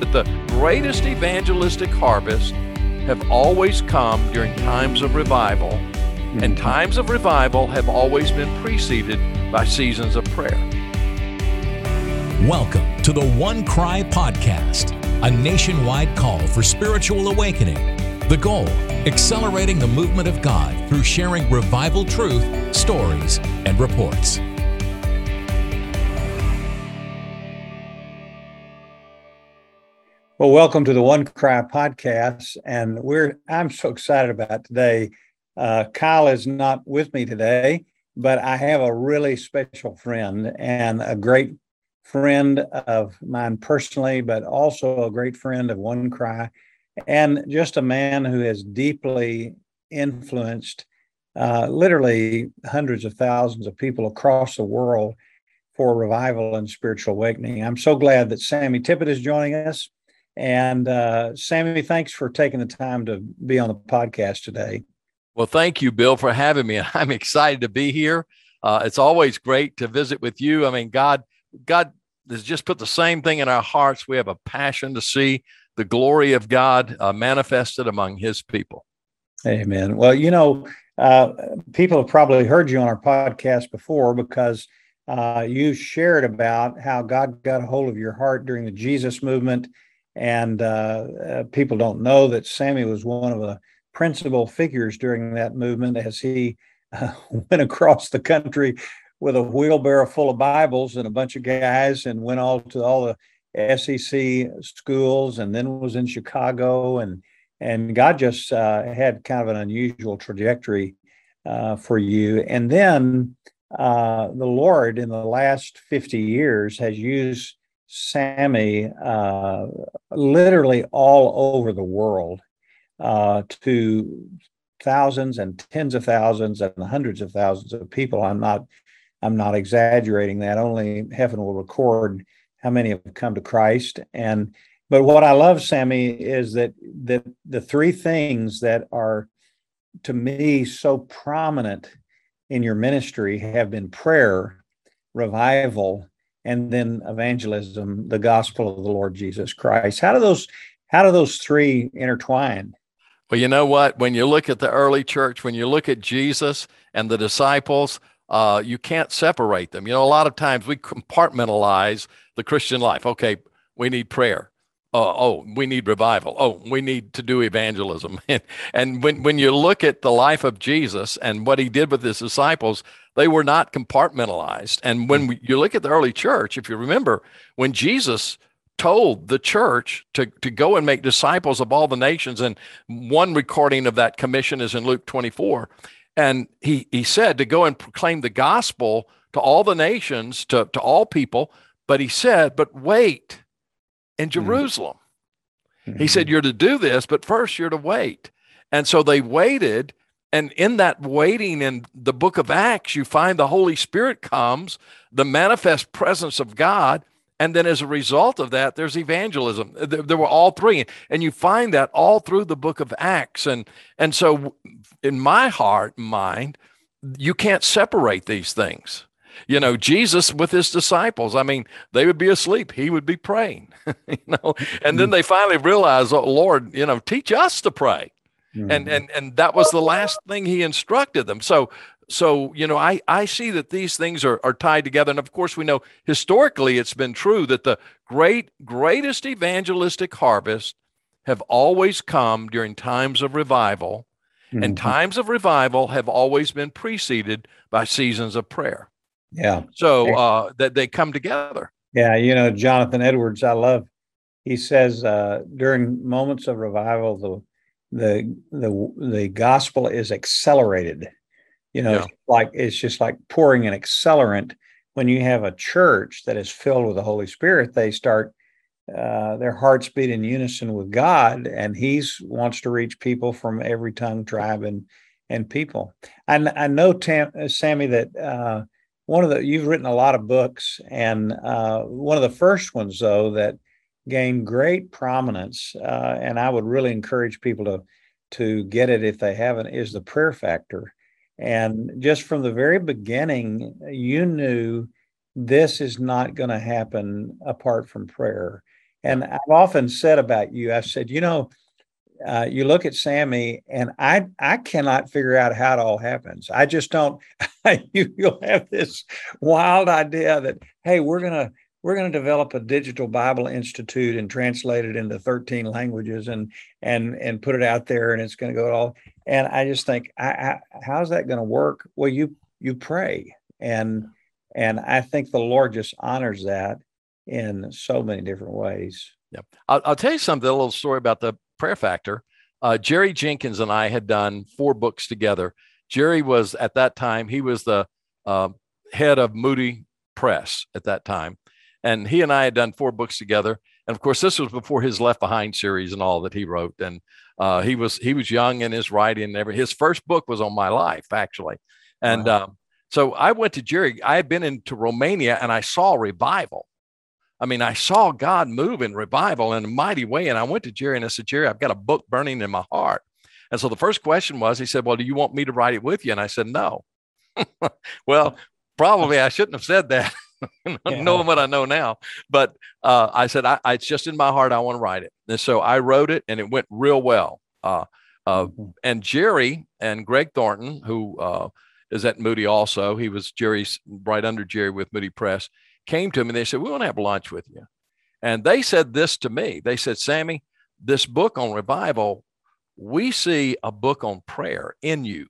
that the greatest evangelistic harvest have always come during times of revival, mm-hmm. and times of revival have always been preceded by seasons of prayer. Welcome to the One Cry Podcast, a nationwide call for spiritual awakening. The goal accelerating the movement of God through sharing revival truth, stories, and reports. Well, welcome to the One Cry podcast, and we're I'm so excited about today. Uh, Kyle is not with me today, but I have a really special friend and a great friend of mine personally, but also a great friend of One Cry, and just a man who has deeply influenced uh, literally hundreds of thousands of people across the world for revival and spiritual awakening. I'm so glad that Sammy Tippit is joining us. And uh, Sammy, thanks for taking the time to be on the podcast today. Well, thank you, Bill, for having me. I'm excited to be here. Uh, it's always great to visit with you. I mean, God, God has just put the same thing in our hearts. We have a passion to see the glory of God uh, manifested among His people. Amen. Well, you know, uh, people have probably heard you on our podcast before because uh, you shared about how God got a hold of your heart during the Jesus movement and uh, uh, people don't know that Sammy was one of the principal figures during that movement as he uh, went across the country with a wheelbarrow full of Bibles and a bunch of guys and went all to all the SEC schools and then was in Chicago and and God just uh, had kind of an unusual trajectory uh, for you. And then uh, the Lord in the last 50 years has used Sammy uh, literally all over the world uh, to thousands and tens of thousands and hundreds of thousands of people. I'm not I'm not exaggerating that. Only heaven will record how many have come to Christ. And but what I love, Sammy, is that that the three things that are to me so prominent in your ministry have been prayer, revival, and then evangelism, the gospel of the Lord Jesus Christ. How do those how do those three intertwine? Well, you know what? When you look at the early church, when you look at Jesus and the disciples, uh, you can't separate them. You know, a lot of times we compartmentalize the Christian life. Okay, we need prayer. Uh, oh, we need revival. Oh, we need to do evangelism. And, and when, when you look at the life of Jesus and what he did with his disciples, they were not compartmentalized. And when we, you look at the early church, if you remember, when Jesus told the church to, to go and make disciples of all the nations, and one recording of that commission is in Luke 24. And he, he said to go and proclaim the gospel to all the nations, to, to all people. But he said, but wait in mm-hmm. Jerusalem. Mm-hmm. He said, You're to do this, but first you're to wait. And so they waited and in that waiting in the book of Acts, you find the Holy Spirit comes, the manifest presence of God. And then as a result of that, there's evangelism. There, were all three. And you find that all through the book of Acts. And, and so in my heart, mind, you can't separate these things. You know, Jesus with his disciples, I mean, they would be asleep. He would be praying, you know, and then mm-hmm. they finally realized oh, Lord, you know, teach us to pray. Mm-hmm. And and and that was the last thing he instructed them. So so you know I I see that these things are are tied together. And of course we know historically it's been true that the great greatest evangelistic harvest have always come during times of revival. Mm-hmm. And times of revival have always been preceded by seasons of prayer. Yeah. So uh, that they come together. Yeah, you know, Jonathan Edwards, I love. He says uh, during moments of revival, the the the the gospel is accelerated you know yeah. it's like it's just like pouring an accelerant when you have a church that is filled with the holy spirit they start uh, their hearts beat in unison with god and he's wants to reach people from every tongue tribe and and people i, I know Tam, uh, sammy that uh, one of the you've written a lot of books and uh, one of the first ones though that gained great prominence, uh, and I would really encourage people to to get it if they haven't. Is the prayer factor, and just from the very beginning, you knew this is not going to happen apart from prayer. And I've often said about you, I've said, you know, uh, you look at Sammy, and I I cannot figure out how it all happens. I just don't. you, you'll have this wild idea that hey, we're gonna we're going to develop a digital Bible institute and translate it into 13 languages and and and put it out there, and it's going to go all. And I just think, I, I, how's that going to work? Well, you you pray, and and I think the Lord just honors that in so many different ways. Yep. I'll, I'll tell you something, a little story about the prayer factor. Uh, Jerry Jenkins and I had done four books together. Jerry was at that time, he was the uh, head of Moody Press at that time. And he and I had done four books together. And of course, this was before his Left Behind series and all that he wrote. And uh, he was he was young in his writing and every his first book was on my life, actually. And wow. um, so I went to Jerry. I had been into Romania and I saw revival. I mean, I saw God move in revival in a mighty way. And I went to Jerry and I said, Jerry, I've got a book burning in my heart. And so the first question was, he said, Well, do you want me to write it with you? And I said, No. well, probably I shouldn't have said that, yeah. knowing what I know now. But uh, I said, I, I, It's just in my heart. I want to write it. And so I wrote it and it went real well. Uh, uh, mm-hmm. And Jerry and Greg Thornton, who uh, is at Moody also, he was Jerry's right under Jerry with Moody Press came to me and they said, We want to have lunch with you. And they said this to me. They said, Sammy, this book on revival, we see a book on prayer in you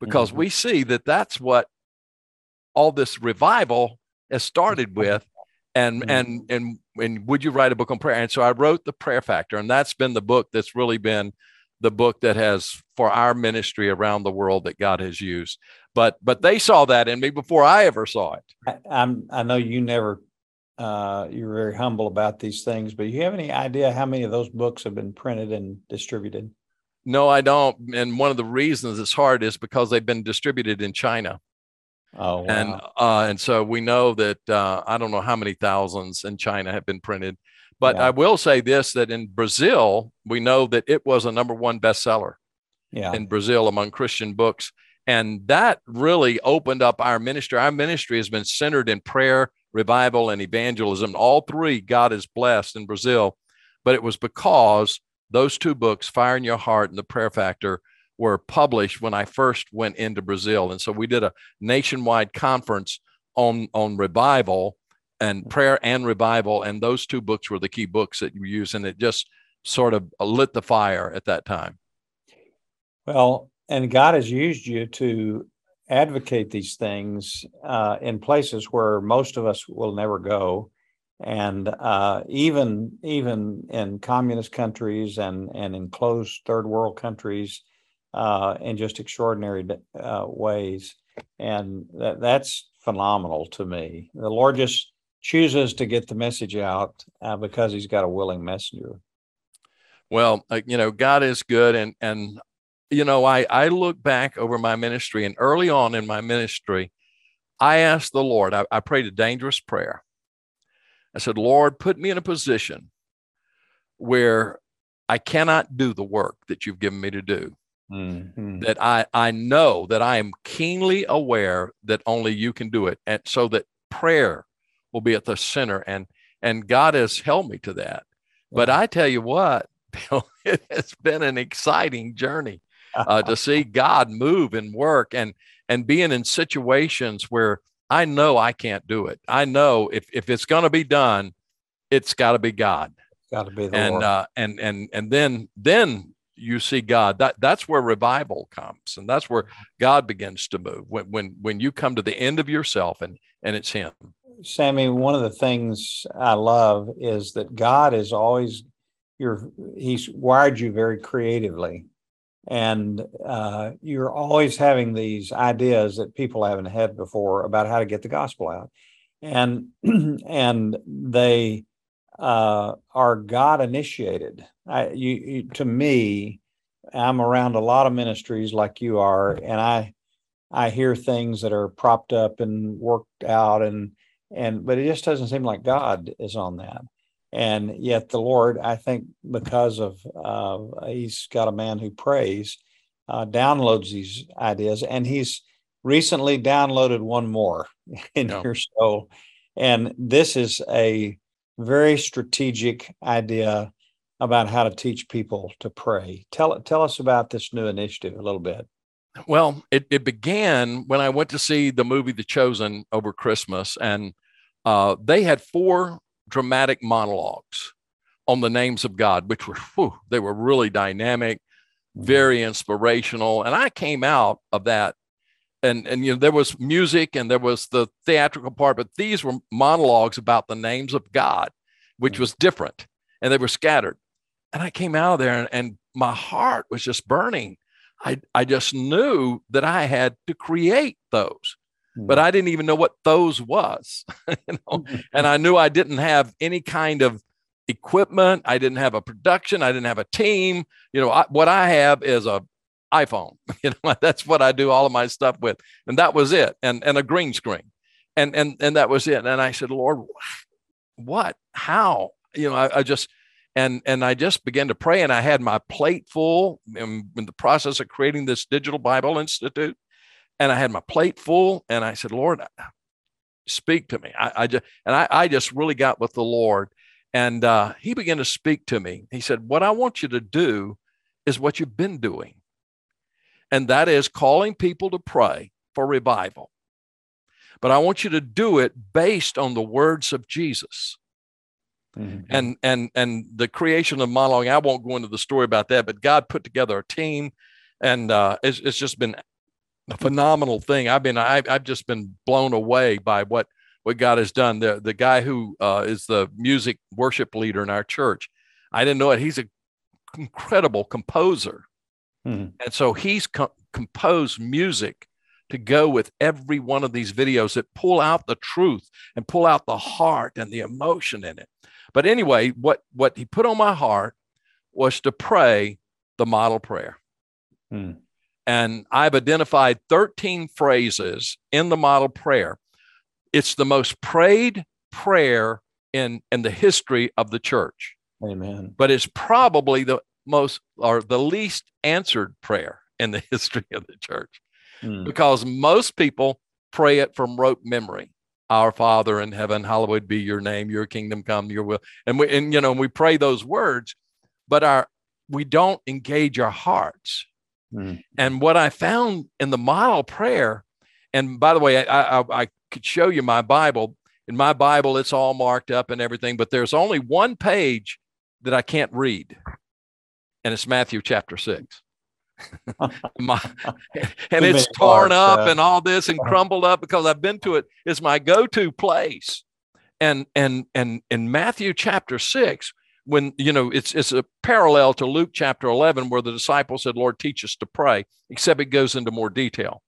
because mm-hmm. we see that that's what all this revival has started mm-hmm. with. And, mm-hmm. and, and, and would you write a book on prayer? And so I wrote the prayer factor, and that's been the book that's really been the book that has for our ministry around the world that God has used. But but they saw that in me before I ever saw it. I, I'm I know you never uh, you're very humble about these things, but you have any idea how many of those books have been printed and distributed? No, I don't. And one of the reasons it's hard is because they've been distributed in China. Oh, wow. and uh, and so we know that uh, I don't know how many thousands in China have been printed, but yeah. I will say this: that in Brazil, we know that it was a number one bestseller. Yeah. in Brazil among Christian books, and that really opened up our ministry. Our ministry has been centered in prayer, revival, and evangelism. All three God is blessed in Brazil, but it was because those two books, Fire in Your Heart and The Prayer Factor, were published when I first went into Brazil. And so we did a nationwide conference on, on revival and prayer and revival. And those two books were the key books that you use. And it just sort of lit the fire at that time. Well, and God has used you to advocate these things uh, in places where most of us will never go, and uh, even even in communist countries and and in closed third world countries, uh, in just extraordinary uh, ways, and that, that's phenomenal to me. The Lord just chooses to get the message out uh, because He's got a willing messenger. Well, uh, you know, God is good, and and you know, I, I look back over my ministry and early on in my ministry, I asked the Lord, I, I prayed a dangerous prayer. I said, Lord, put me in a position where I cannot do the work that you've given me to do. Mm-hmm. That I, I know that I am keenly aware that only you can do it. And so that prayer will be at the center. And and God has held me to that. But I tell you what, Bill, it has been an exciting journey uh, to see God move and work and and being in situations where I know I can't do it. I know if if it's going to be done, it's got to be God. Got to be the and Lord. Uh, and and and then then you see God. That that's where revival comes, and that's where God begins to move. When when when you come to the end of yourself, and and it's Him. Sammy, one of the things I love is that God is always you're He's wired you very creatively and uh, you're always having these ideas that people haven't had before about how to get the gospel out and and they uh, are god initiated I, you, you, to me i'm around a lot of ministries like you are and i i hear things that are propped up and worked out and and but it just doesn't seem like god is on that and yet the Lord, I think, because of uh, he's got a man who prays, uh, downloads these ideas, and he's recently downloaded one more in yeah. your soul. And this is a very strategic idea about how to teach people to pray. Tell tell us about this new initiative a little bit. Well, it, it began when I went to see the movie The Chosen over Christmas, and uh, they had four dramatic monologues on the names of God, which were whew, they were really dynamic, mm-hmm. very inspirational. And I came out of that, and and you know there was music and there was the theatrical part, but these were monologues about the names of God, which was different, and they were scattered. And I came out of there, and, and my heart was just burning I, I just knew that I had to create those, mm. but I didn't even know what those was. you know? and I knew I didn't have any kind of equipment. I didn't have a production. I didn't have a team. You know, I, what I have is a iPhone. You know, that's what I do all of my stuff with, and that was it. And and a green screen, and and and that was it. And I said, Lord, what? How? You know, I, I just and and I just began to pray, and I had my plate full in, in, the process of creating this digital Bible Institute, and I had my plate full, and I said, Lord, speak to me. I, I just and I, I just really got with the Lord, and uh, He began to speak to me. He said, "What I want you to do is what you've been doing, and that is calling people to pray for revival." But I want you to do it based on the words of Jesus. Mm-hmm. And and and the creation of monologue. I won't go into the story about that, but God put together a team, and uh, it's it's just been a phenomenal thing. I've been I, I've just been blown away by what what God has done. The the guy who uh, is the music worship leader in our church, I didn't know it. He's an incredible composer, mm-hmm. and so he's co- composed music to go with every one of these videos that pull out the truth and pull out the heart and the emotion in it. But anyway, what, what he put on my heart was to pray the model prayer. Hmm. And I've identified 13 phrases in the model prayer. It's the most prayed prayer in, in the history of the church. Amen. But it's probably the most or the least answered prayer in the history of the church. Hmm. because most people pray it from rote memory. Our father in heaven hallowed be your name your kingdom come your will. And we and you know we pray those words but our we don't engage our hearts. Mm. and what i found in the model prayer and by the way I, I i could show you my bible. In my bible it's all marked up and everything but there's only one page that i can't read and it's matthew chapter 6 my, and it's torn up uh, and all this and uh-huh. crumbled up because I've been to it. It's my go-to place. And and and in Matthew chapter six, when you know it's it's a parallel to Luke chapter 11, where the disciples said, Lord, teach us to pray, except it goes into more detail.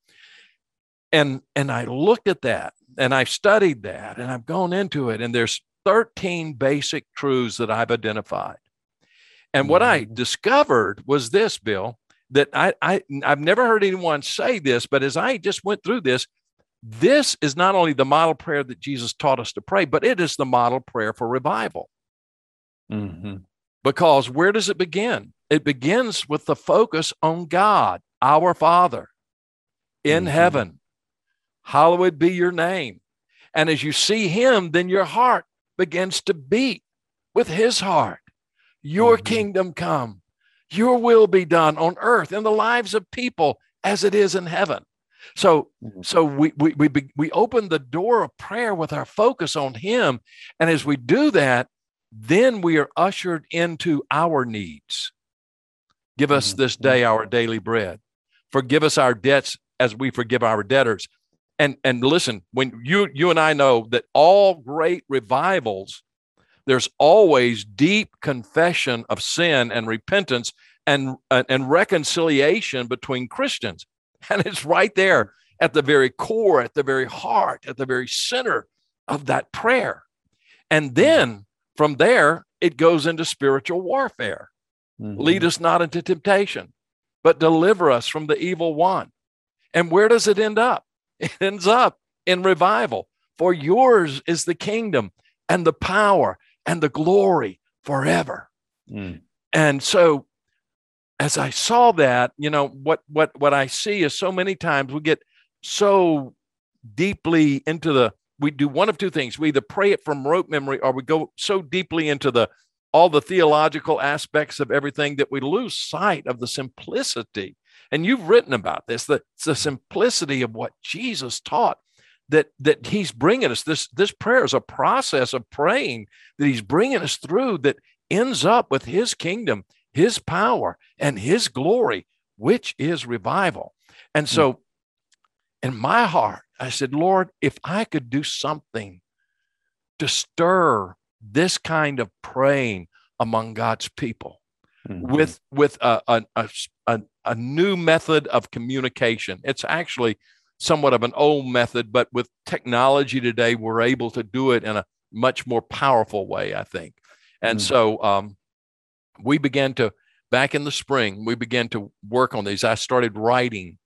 And and I looked at that and I've studied that and I've gone into it, and there's 13 basic truths that I've identified. And what I mm-hmm. discovered was this, Bill, that I, I I've never heard anyone say this, but as I just went through this, this is not only the model prayer that Jesus taught us to pray, but it is the model prayer for revival. Mm-hmm. Because where does it begin? It begins with the focus on God, our Father in mm-hmm. heaven. Hallowed be your name. And as you see Him, then your heart begins to beat with His heart. Your mm-hmm. kingdom come, your will be done on earth in the lives of people as it is in heaven. So, mm-hmm. so we, we, we, we open the door of prayer with our focus on Him. And as we do that, then we are ushered into our needs. Give us mm-hmm. this day our daily bread. Forgive us our debts as we forgive our debtors. And, and listen, when you, you and I know that all great revivals there's always deep confession of sin and repentance and, uh, and reconciliation between Christians. And it's right there at the very core, at the very heart, at the very center of that prayer. And then from there, it goes into spiritual warfare. Mm-hmm. Lead us not into temptation, but deliver us from the evil one. And where does it end up? It ends up in revival. For yours is the kingdom and the power and the glory forever. Mm. And so as I saw that, you know, what what what I see is so many times we get so deeply into the we do one of two things. We either pray it from rote memory or we go so deeply into the all the theological aspects of everything that we lose sight of the simplicity. And you've written about this, the, the simplicity of what Jesus taught that that he's bringing us this this prayer is a process of praying that he's bringing us through that ends up with his kingdom his power and his glory which is revival and so in my heart i said lord if i could do something to stir this kind of praying among god's people mm-hmm. with with a, a, a, a new method of communication it's actually somewhat of an old method, but with technology today, we're able to do it in a much more powerful way, I think. And mm. so um, we began to, back in the spring, we began to work on these. I started writing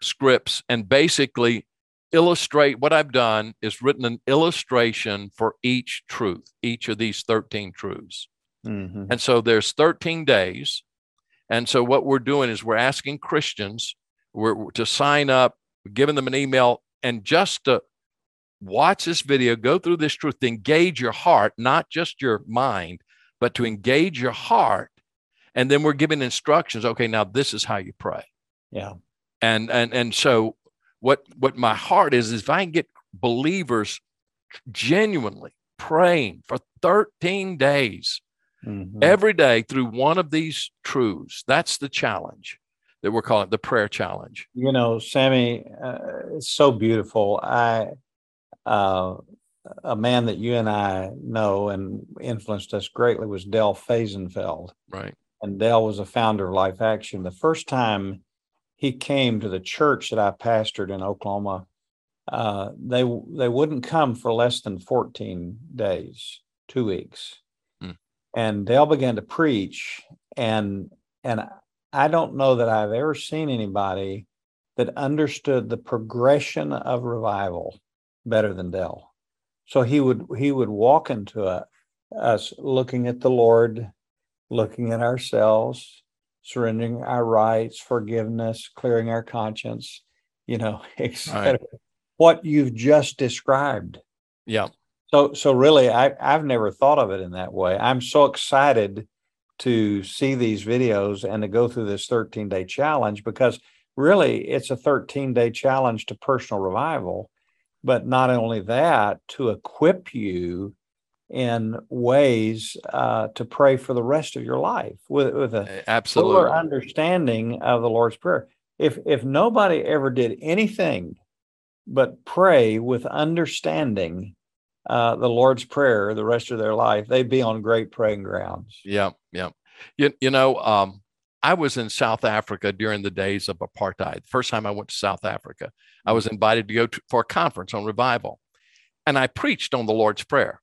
scripts and basically illustrate what I've done is written an illustration for each truth, each of these 13 truths. Mm-hmm. And so there's 13 days. And so what we're doing is we're asking Christians we're, to sign up giving them an email and just to watch this video, go through this truth, to engage your heart, not just your mind, but to engage your heart. And then we're giving instructions. Okay, now this is how you pray. Yeah. And and and so what what my heart is is if I can get believers genuinely praying for 13 days mm-hmm. every day through one of these truths, that's the challenge that we're calling the prayer challenge. You know, Sammy, uh, it's so beautiful. I, uh, a man that you and I know and influenced us greatly was Del Fehsenfeld. Right. And Del was a founder of Life Action. The first time he came to the church that I pastored in Oklahoma, uh, they they wouldn't come for less than 14 days, two weeks. Hmm. And Del began to preach, and and I don't know that I've ever seen anybody that understood the progression of revival better than Del. So he would he would walk into a, us looking at the Lord, looking at ourselves, surrendering our rights, forgiveness, clearing our conscience, you know, etc. Right. What you've just described. Yeah. So so really I, I've never thought of it in that way. I'm so excited to see these videos and to go through this 13 day challenge because really it's a 13 day challenge to personal revival. But not only that, to equip you in ways uh, to pray for the rest of your life with, with a absolute fuller understanding of the Lord's Prayer. If if nobody ever did anything but pray with understanding uh, the Lord's Prayer the rest of their life, they'd be on great praying grounds. Yeah, yeah. You, you know, um, I was in South Africa during the days of apartheid. First time I went to South Africa, I was invited to go to, for a conference on revival, and I preached on the Lord's Prayer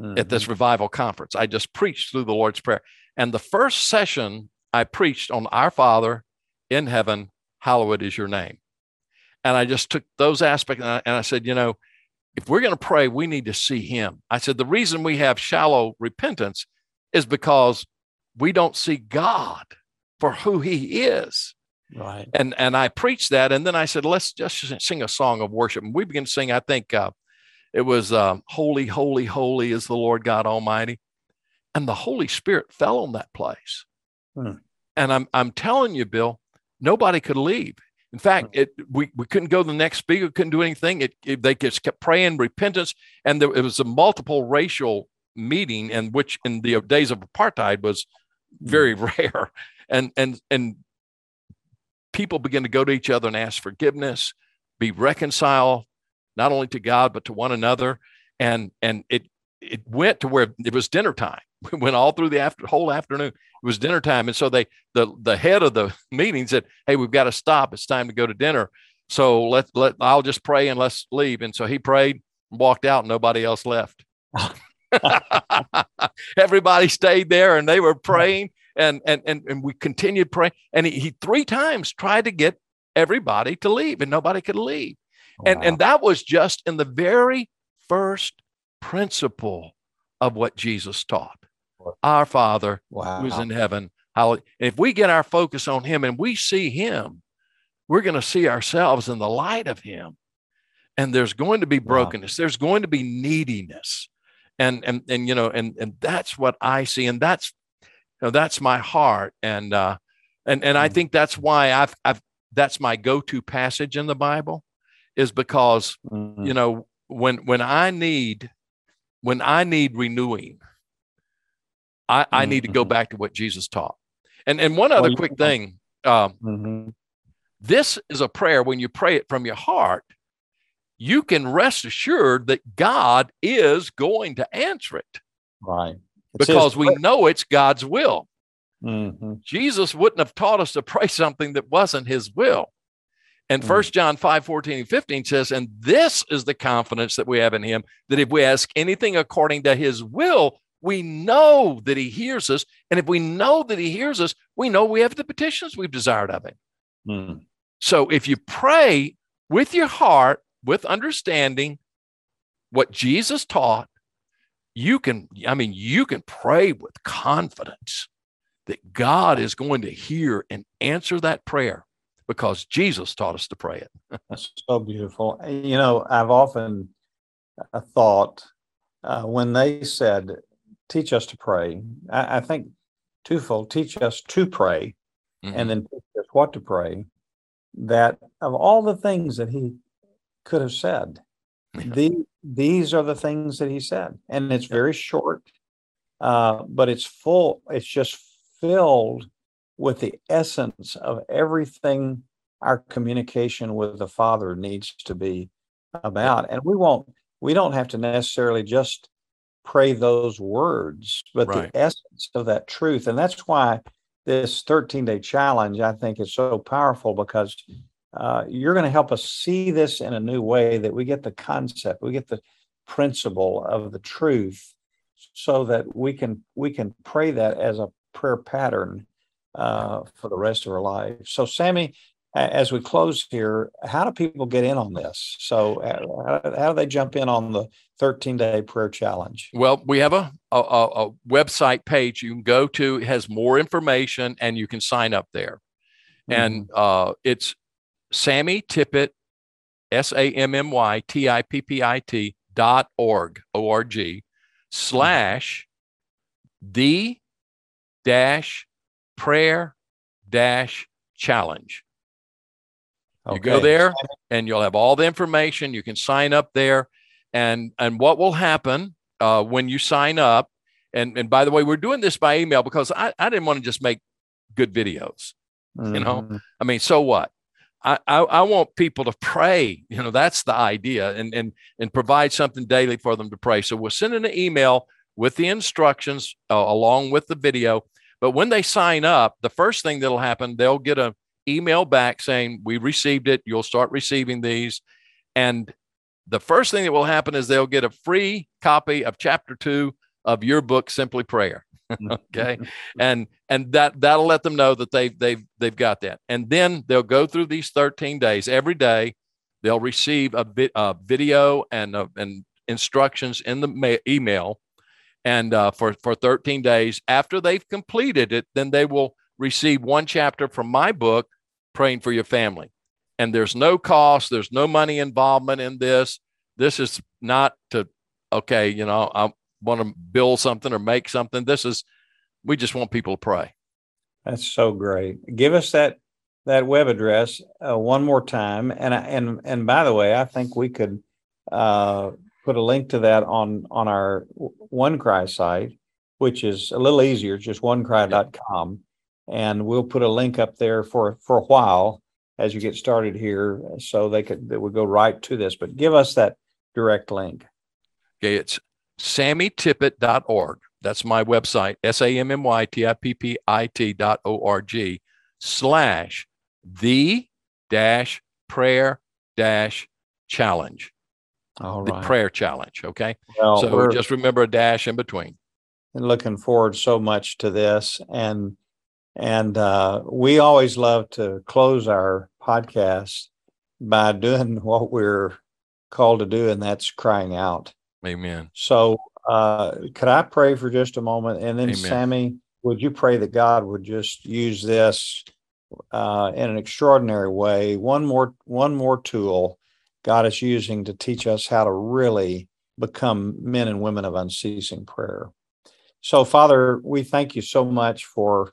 mm-hmm. at this revival conference. I just preached through the Lord's Prayer, and the first session I preached on Our Father in heaven, hallowed is your name. And I just took those aspects and I, and I said, you know, if we're going to pray, we need to see him. I said, the reason we have shallow repentance is because we don't see God for who he is. Right. And and I preached that. And then I said, let's just sing a song of worship. And we began to sing, I think uh, it was uh, Holy, Holy, Holy is the Lord God Almighty. And the Holy Spirit fell on that place. Hmm. And I'm I'm telling you, Bill, nobody could leave. In fact, mm. it, we, we couldn't go to the next speaker, couldn't do anything. It, it they just kept praying repentance, and there, it was a multiple racial meeting, and which in the days of apartheid was mm. very rare, and and and people begin to go to each other and ask forgiveness, be reconciled, not only to God but to one another, and and it it went to where it was dinner time. We went all through the after, whole afternoon. It was dinner time, and so they the the head of the meeting said, "Hey, we've got to stop. It's time to go to dinner. So let let I'll just pray and let's leave." And so he prayed, and walked out, and nobody else left. Everybody stayed there, and they were praying, and and and, and we continued praying. And he, he three times tried to get everybody to leave, and nobody could leave. Wow. And and that was just in the very first principle of what Jesus taught. Our Father wow. who's in heaven. How if we get our focus on him and we see him, we're going to see ourselves in the light of him. and there's going to be brokenness. Wow. There's going to be neediness. And, and, and, you know, and, and that's what I see. And that's, you know, that's my heart. And, uh, and, and I mm. think that's why I've, I've, that's my go-to passage in the Bible is because, mm-hmm. you know, when, when I need, when I need renewing, I, mm-hmm. I need to go mm-hmm. back to what Jesus taught. And, and one other quick thing, um, mm-hmm. this is a prayer when you pray it from your heart, you can rest assured that God is going to answer it. Right. It's because we know it's God's will. Mm-hmm. Jesus wouldn't have taught us to pray something that wasn't his will. And mm. First John 5 14 and 15 says, And this is the confidence that we have in him, that if we ask anything according to his will, we know that he hears us. And if we know that he hears us, we know we have the petitions we've desired of him. Mm. So if you pray with your heart, with understanding what Jesus taught, you can, I mean, you can pray with confidence that God is going to hear and answer that prayer because Jesus taught us to pray it. That's so beautiful. You know, I've often uh, thought uh, when they said, teach us to pray, I, I think twofold teach us to pray mm-hmm. and then teach us what to pray. That of all the things that he could have said, the, these are the things that he said. And it's very short, uh, but it's full, it's just filled with the essence of everything our communication with the Father needs to be about. And we won't, we don't have to necessarily just pray those words, but right. the essence of that truth. And that's why this 13 day challenge, I think, is so powerful because uh, you're going to help us see this in a new way that we get the concept, we get the principle of the truth so that we can we can pray that as a prayer pattern uh, for the rest of our life. So, Sammy, as we close here, how do people get in on this? So, uh, how, do they jump in on the 13 day prayer challenge? Well, we have a, a, a, website page you can go to, it has more information, and you can sign up there. Mm-hmm. And uh, it's Sammy Tippit, S A M M Y T I P P I T dot org, O R G, slash the dash prayer dash challenge. Okay. You go there and you'll have all the information. You can sign up there. And, and what will happen uh, when you sign up, and, and by the way, we're doing this by email because I, I didn't want to just make good videos. Mm-hmm. You know, mm-hmm. I mean, so what? I, I, I, want people to pray. You know, that's the idea, and and and provide something daily for them to pray. So we're sending an email with the instructions uh, along with the video, but when they sign up, the first thing that'll happen, they'll get an email back saying, We received it. You'll start receiving these. And the first thing that will happen is they'll get a free copy of chapter two of your book, Simply Prayer. okay. and and that that'll let them know that they've they've they've got that. And then they'll go through these 13 days every day. They'll receive a, bit a video and uh, and instructions in the ma- email and uh, for for 13 days. After they've completed it, then they will receive one chapter from my book, Praying for Your Family. And there's no cost, there's no money involvement in this. This is not to, okay, you know, I want to build something or make something. This is, we just want people to pray. That's so great. Give us that that web address uh, one more time, and and and by the way, I think we could uh, put a link to that on on our OneCry site, which is a little easier, just onecry.com. And we'll put a link up there for for a while as you get started here, so they could they would go right to this. But give us that direct link. Okay, it's sammytippit.org. That's my website, S A M M Y T I P P I T dot O R G slash the dash prayer dash challenge. All right. The prayer challenge. Okay. Well, so just remember a dash in between. And looking forward so much to this. And and uh, we always love to close our podcast by doing what we're called to do, and that's crying out. Amen. So uh, could I pray for just a moment? And then Amen. Sammy, would you pray that God would just use this uh, in an extraordinary way? One more, one more tool God is using to teach us how to really become men and women of unceasing prayer. So, Father, we thank you so much for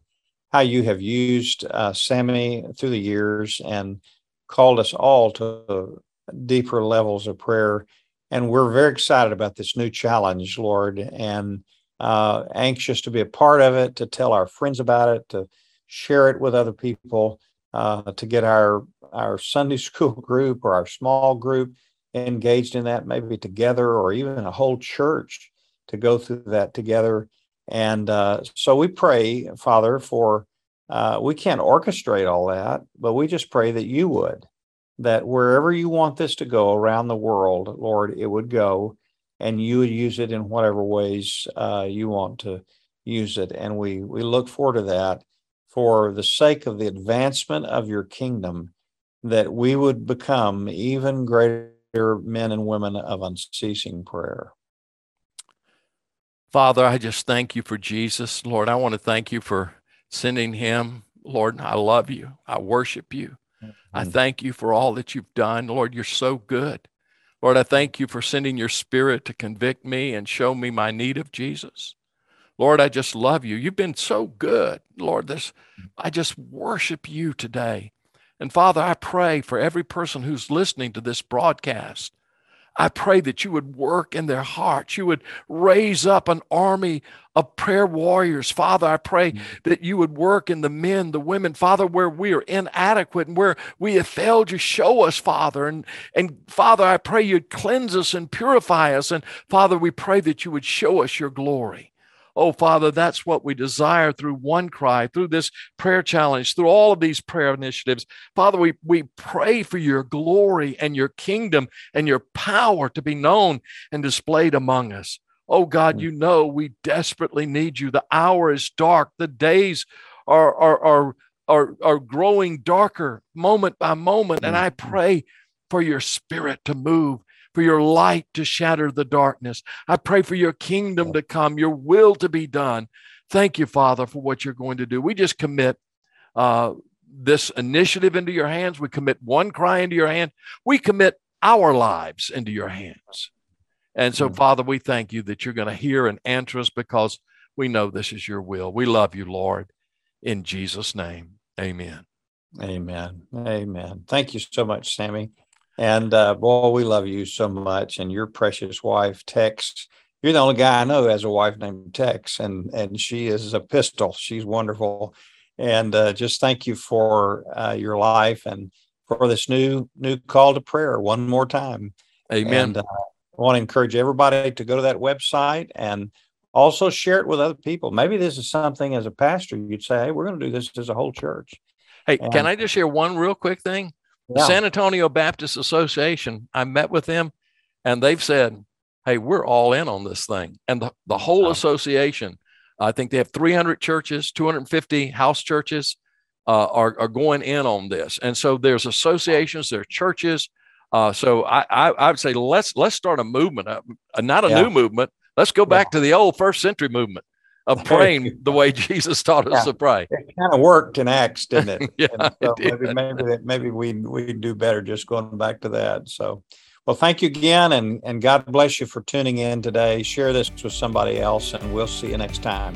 how you have used uh, Sammy through the years and called us all to deeper levels of prayer. And we're very excited about this new challenge, Lord, and uh, anxious to be a part of it, to tell our friends about it, to share it with other people, uh, to get our our Sunday school group or our small group engaged in that, maybe together, or even a whole church to go through that together. And uh, so we pray, Father, for uh, we can't orchestrate all that, but we just pray that you would, that wherever you want this to go around the world, Lord, it would go, and you would use it in whatever ways uh, you want to use it. And we we look forward to that for the sake of the advancement of your kingdom, that we would become even greater men and women of unceasing prayer. Father, I just thank you for Jesus. Lord, I want to thank you for sending him. Lord, I love you. I worship you. Mm-hmm. I thank you for all that you've done. Lord, you're so good. Lord, I thank you for sending your spirit to convict me and show me my need of Jesus. Lord, I just love you. You've been so good. Lord, this I just worship you today. And Father, I pray for every person who's listening to this broadcast. I pray that you would work in their hearts. You would raise up an army of prayer warriors. Father, I pray mm-hmm. that you would work in the men, the women, Father, where we are inadequate and where we have failed you, show us, Father. And, and Father, I pray you'd cleanse us and purify us. And Father, we pray that you would show us your glory. Oh, Father, that's what we desire through One Cry, through this prayer challenge, through all of these prayer initiatives. Father, we, we pray for your glory and your kingdom and your power to be known and displayed among us. Oh, God, mm. you know we desperately need you. The hour is dark, the days are, are, are, are, are growing darker moment by moment. And mm, I mm. pray for your spirit to move for your light to shatter the darkness. I pray for your kingdom to come, your will to be done. Thank you, Father, for what you're going to do. We just commit uh, this initiative into your hands. We commit one cry into your hand. We commit our lives into your hands. And so, Father, we thank you that you're going to hear and answer us because we know this is your will. We love you, Lord. In Jesus' name, amen. Amen. Amen. Thank you so much, Sammy. And uh, boy, we love you so much. And your precious wife, Tex. You're the only guy I know who has a wife named Tex, and and she is a pistol. She's wonderful. And uh, just thank you for uh, your life and for this new new call to prayer one more time. Amen. And, uh, I want to encourage everybody to go to that website and also share it with other people. Maybe this is something as a pastor you'd say, "Hey, we're going to do this as a whole church." Hey, and, can I just share one real quick thing? Yeah. San Antonio Baptist Association, I met with them and they've said, hey, we're all in on this thing. And the, the whole association, I think they have 300 churches, 250 house churches uh, are, are going in on this. And so there's associations, there are churches. Uh, so I, I, I, would say let's let's start a movement, uh, not a yeah. new movement. Let's go back yeah. to the old first century movement of praying the way Jesus taught us yeah. to pray. It kind of worked in Acts, didn't it? yeah, so it maybe maybe maybe we we do better just going back to that. So, well, thank you again, and and God bless you for tuning in today. Share this with somebody else, and we'll see you next time.